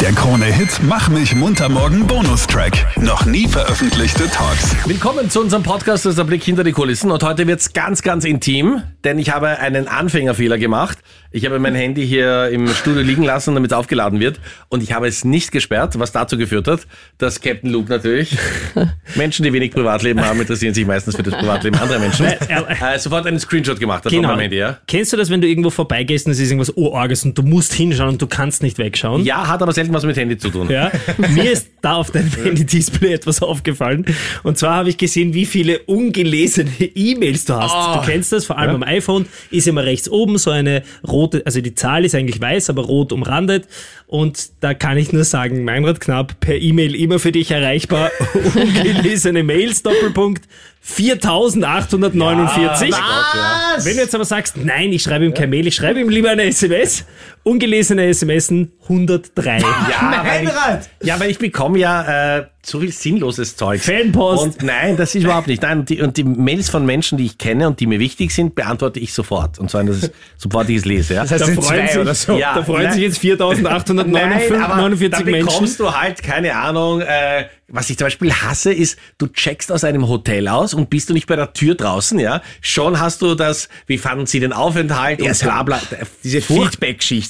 Der Krone-Hit Mach mich munter morgen Bonustrack. Noch nie veröffentlichte Talks. Willkommen zu unserem Podcast, das ist der Blick hinter die Kulissen. Und heute wird's ganz, ganz intim, denn ich habe einen Anfängerfehler gemacht. Ich habe mein Handy hier im Studio liegen lassen, damit es aufgeladen wird. Und ich habe es nicht gesperrt, was dazu geführt hat, dass Captain Luke natürlich, Menschen, die wenig Privatleben haben, interessieren sich meistens für das Privatleben anderer Menschen, äh, sofort einen Screenshot gemacht hat Genau. meinem Handy. Ja? Kennst du das, wenn du irgendwo vorbeigehst und es ist irgendwas Urarges und du musst hinschauen und du kannst nicht wegschauen? ja, hat aber selten was mit Handy zu tun. Ja, mir ist da auf deinem Handy-Display etwas aufgefallen. Und zwar habe ich gesehen, wie viele ungelesene E-Mails du hast. Oh. Du kennst das, vor allem am iPhone ist immer rechts oben so eine rote, also die Zahl ist eigentlich weiß, aber rot umrandet. Und da kann ich nur sagen, Meinrad Knapp, per E-Mail immer für dich erreichbar. ungelesene Mails, Doppelpunkt, 4849. Was? Wenn du jetzt aber sagst, nein, ich schreibe ihm kein Mail, ich schreibe ihm lieber eine SMS, ungelesene SMSen 103. Ja, weil ich, ja, weil ich bekomme ja äh, so viel sinnloses Zeug. Fanpost. Und nein, das ist überhaupt nicht. Nein, und die, und die Mails von Menschen, die ich kenne und die mir wichtig sind, beantworte ich sofort. Und zwar, dass ich, sofort ich es lese. Ja? Das heißt, Da freuen zwei sich- oder so. Ja, da freuen nein. sich jetzt 4849 Nein, aber 49 dann Menschen. bekommst du halt, keine Ahnung, äh, was ich zum Beispiel hasse, ist, du checkst aus einem Hotel aus und bist du nicht bei der Tür draußen, ja? Schon hast du das, wie fanden sie den Aufenthalt und so bla bla. Diese Furcht-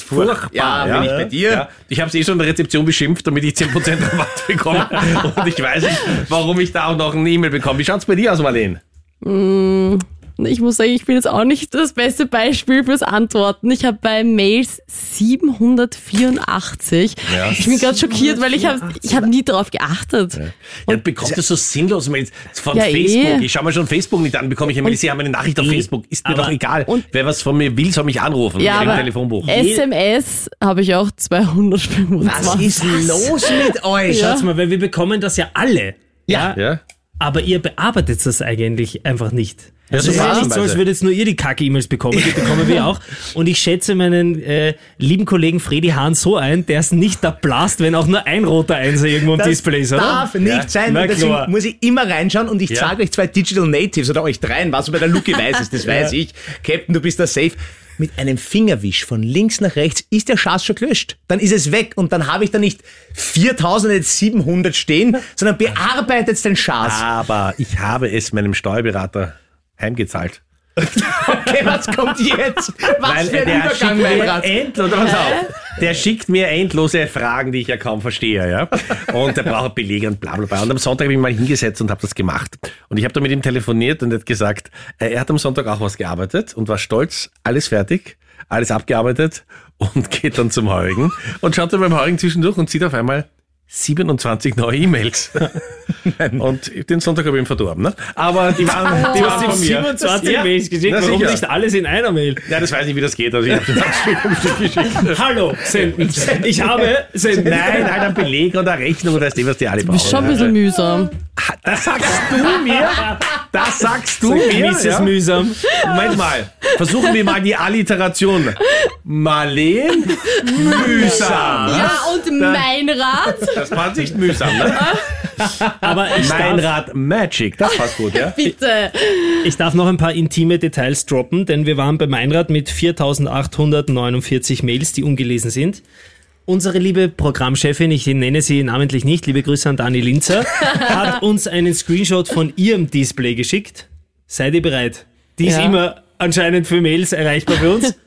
Feedback-Schicht. Furchtbar, Ja, bin ich bei dir. Ja. Ich habe es eh schon in der Rezeption beschimpft, damit ich 10% Rabatt bekomme. Und ich weiß nicht, warum ich da auch noch eine E-Mail bekomme. Wie schaut's bei dir aus, Marlene? Ich muss sagen, ich bin jetzt auch nicht das beste Beispiel fürs Antworten. Ich habe bei Mails 784. Ja. Ich bin gerade schockiert, weil ich habe ich hab nie darauf geachtet. Ja, dann bekommst du so sinnlos Mails von Ja, Facebook. eh. Ich schaue mir schon Facebook nicht an, bekomme ich eine Mail, sie haben eine Nachricht auf Facebook. Ist mir Aber- doch egal. und- Wer was von mir will, soll mich anrufen. Ja, aber Telefonbuch. SMS habe ich auch 225. Was ist los mit euch? Schaut mal, weil wir bekommen das ja alle. Ja. Ja? Aber ihr bearbeitet das eigentlich einfach nicht. Ja, Also es so ist ja nicht so, als würdet jetzt nur ihr die Kacke-E-Mails bekommen, die bekommen wir auch. Und ich schätze meinen äh, lieben Kollegen Freddy Hahn so ein, der es nicht da blast, wenn auch nur ein roter Einser irgendwo im Das Display ist, oder? darf nicht sein. na und Deswegen klar. muss ich immer reinschauen und ich Ja. zeige euch zwei Digital Natives oder euch dreien, was bei der Luki weiß ist, das weiß ich. Captain, du bist da safe. Mit einem Fingerwisch von links nach rechts ist der Schatz schon gelöscht. Dann ist es weg und dann habe ich da nicht 4700 stehen, sondern bearbeitet den Schatz. Aber ich habe es meinem Steuerberater heimgezahlt. Okay, was kommt jetzt? Was Weil für ein der Übergang, schickt mein Rat. endlos, pass auf, der schickt mir endlose Fragen, die ich ja kaum verstehe, ja. Und der braucht Belege und bla bla bla. Und am Sonntag habe ich mich mal hingesetzt und habe das gemacht. Und ich habe da mit ihm telefoniert und er hat gesagt, äh, er hat am Sonntag auch was gearbeitet und war stolz, alles fertig, alles abgearbeitet und geht dann zum Heurigen und schaut dann beim Heurigen zwischendurch und sieht auf einmal 27 neue E-Mails. und den Sonntag habe ich ihm verdorben, ne? Aber die waren, die waren von mir. 27 Ja. Mails geschickt, Na, warum sicher. nicht alles in einer Mail? Ja, das weiß ich, wie das geht. Also ich habe das Stück um Stück geschickt. Hallo, senden. Ich habe senden. Nein, halt ein Beleg und eine Rechnung und das ist was die alle brauchen. Ist schon ein bisschen mühsam. Das sagst du mir? Das sagst du mir? Mrs. Ja? Mühsam. Moment mal. Versuchen wir mal die Alliteration. Marleen, mühsam. Ja, und mein Rat? Das war nicht mühsam, ne? Aber ich Mein darf, Rad Magic, das passt gut, ja? Bitte. ich darf noch ein paar intime Details droppen, denn wir waren bei Meinrad mit 4849 Mails, die ungelesen sind. Unsere liebe Programmchefin, ich nenne sie namentlich nicht, liebe Grüße an Dani Linzer, hat uns einen Screenshot von ihrem Display geschickt. Seid ihr bereit? Die ist Ja. immer anscheinend für Mails erreichbar bei uns.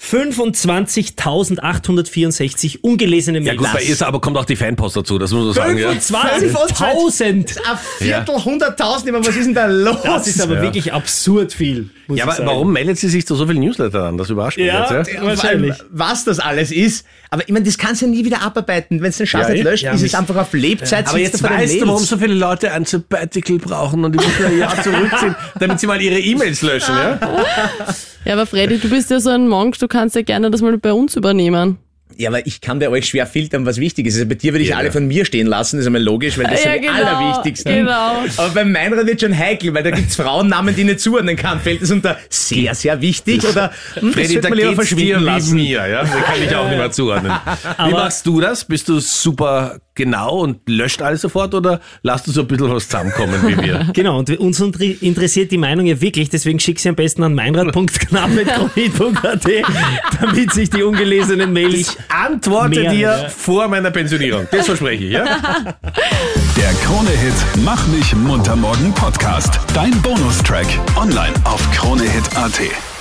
25.864 ungelesene Ja Mails. gut, bei ihr aber kommt auch die Fanpost dazu, das muss man sagen. Ja. 25.000! Ein Viertel, hunderttausend, ich meine, was ist denn da los? Das ist aber Ja. wirklich absurd viel. Muss Ja, aber sagen. warum meldet sie sich zu so vielen Newsletter an? Das überrascht mich Ja, jetzt, ja? Wahrscheinlich. was das alles ist. Aber ich meine, das kannst du ja nie wieder abarbeiten. Wenn es den Schatz Ja, nicht eh. löscht, Ja, ist es einfach auf Lebzeit. Aber jetzt weißt du, warum so viele Leute ein Sabbatical brauchen und die müssen ein Jahr zurückziehen, damit sie mal ihre E-Mails löschen, ja? Ja, aber Freddy, du bist ja so ein Monk, du kannst ja gerne das mal bei uns übernehmen. Ja, aber ich kann bei euch schwer filtern, was wichtig ist. Also bei dir würde ich Ja, alle ja. von mir stehen lassen, das ist einmal logisch, weil das Ja, sind die genau, allerwichtigsten. genau. Aber beim Meinrad wird schon heikel, weil da gibt's Frauennamen, die ich nicht zuordnen kann. Fällt es unter sehr, sehr wichtig oder hm, das Freddy, sollte da man lieber geht's dir verschwinden wie lassen. mir, ja? Den kann ich auch nicht mehr zuordnen. Wie machst du das? Bist du super genau und löscht alles sofort oder lasst du so ein bisschen was zusammenkommen wie wir? Genau, und uns interessiert die Meinung ja wirklich, deswegen schick sie am besten an meinrad.knapp.at, damit sich die ungelesenen Mails. Ich antworte Mehr, dir ja. vor meiner Pensionierung. Das verspreche ich, ja? Der Krone-Hit Mach mich munter morgen Podcast. Dein Bonustrack. Online auf kronehit.at.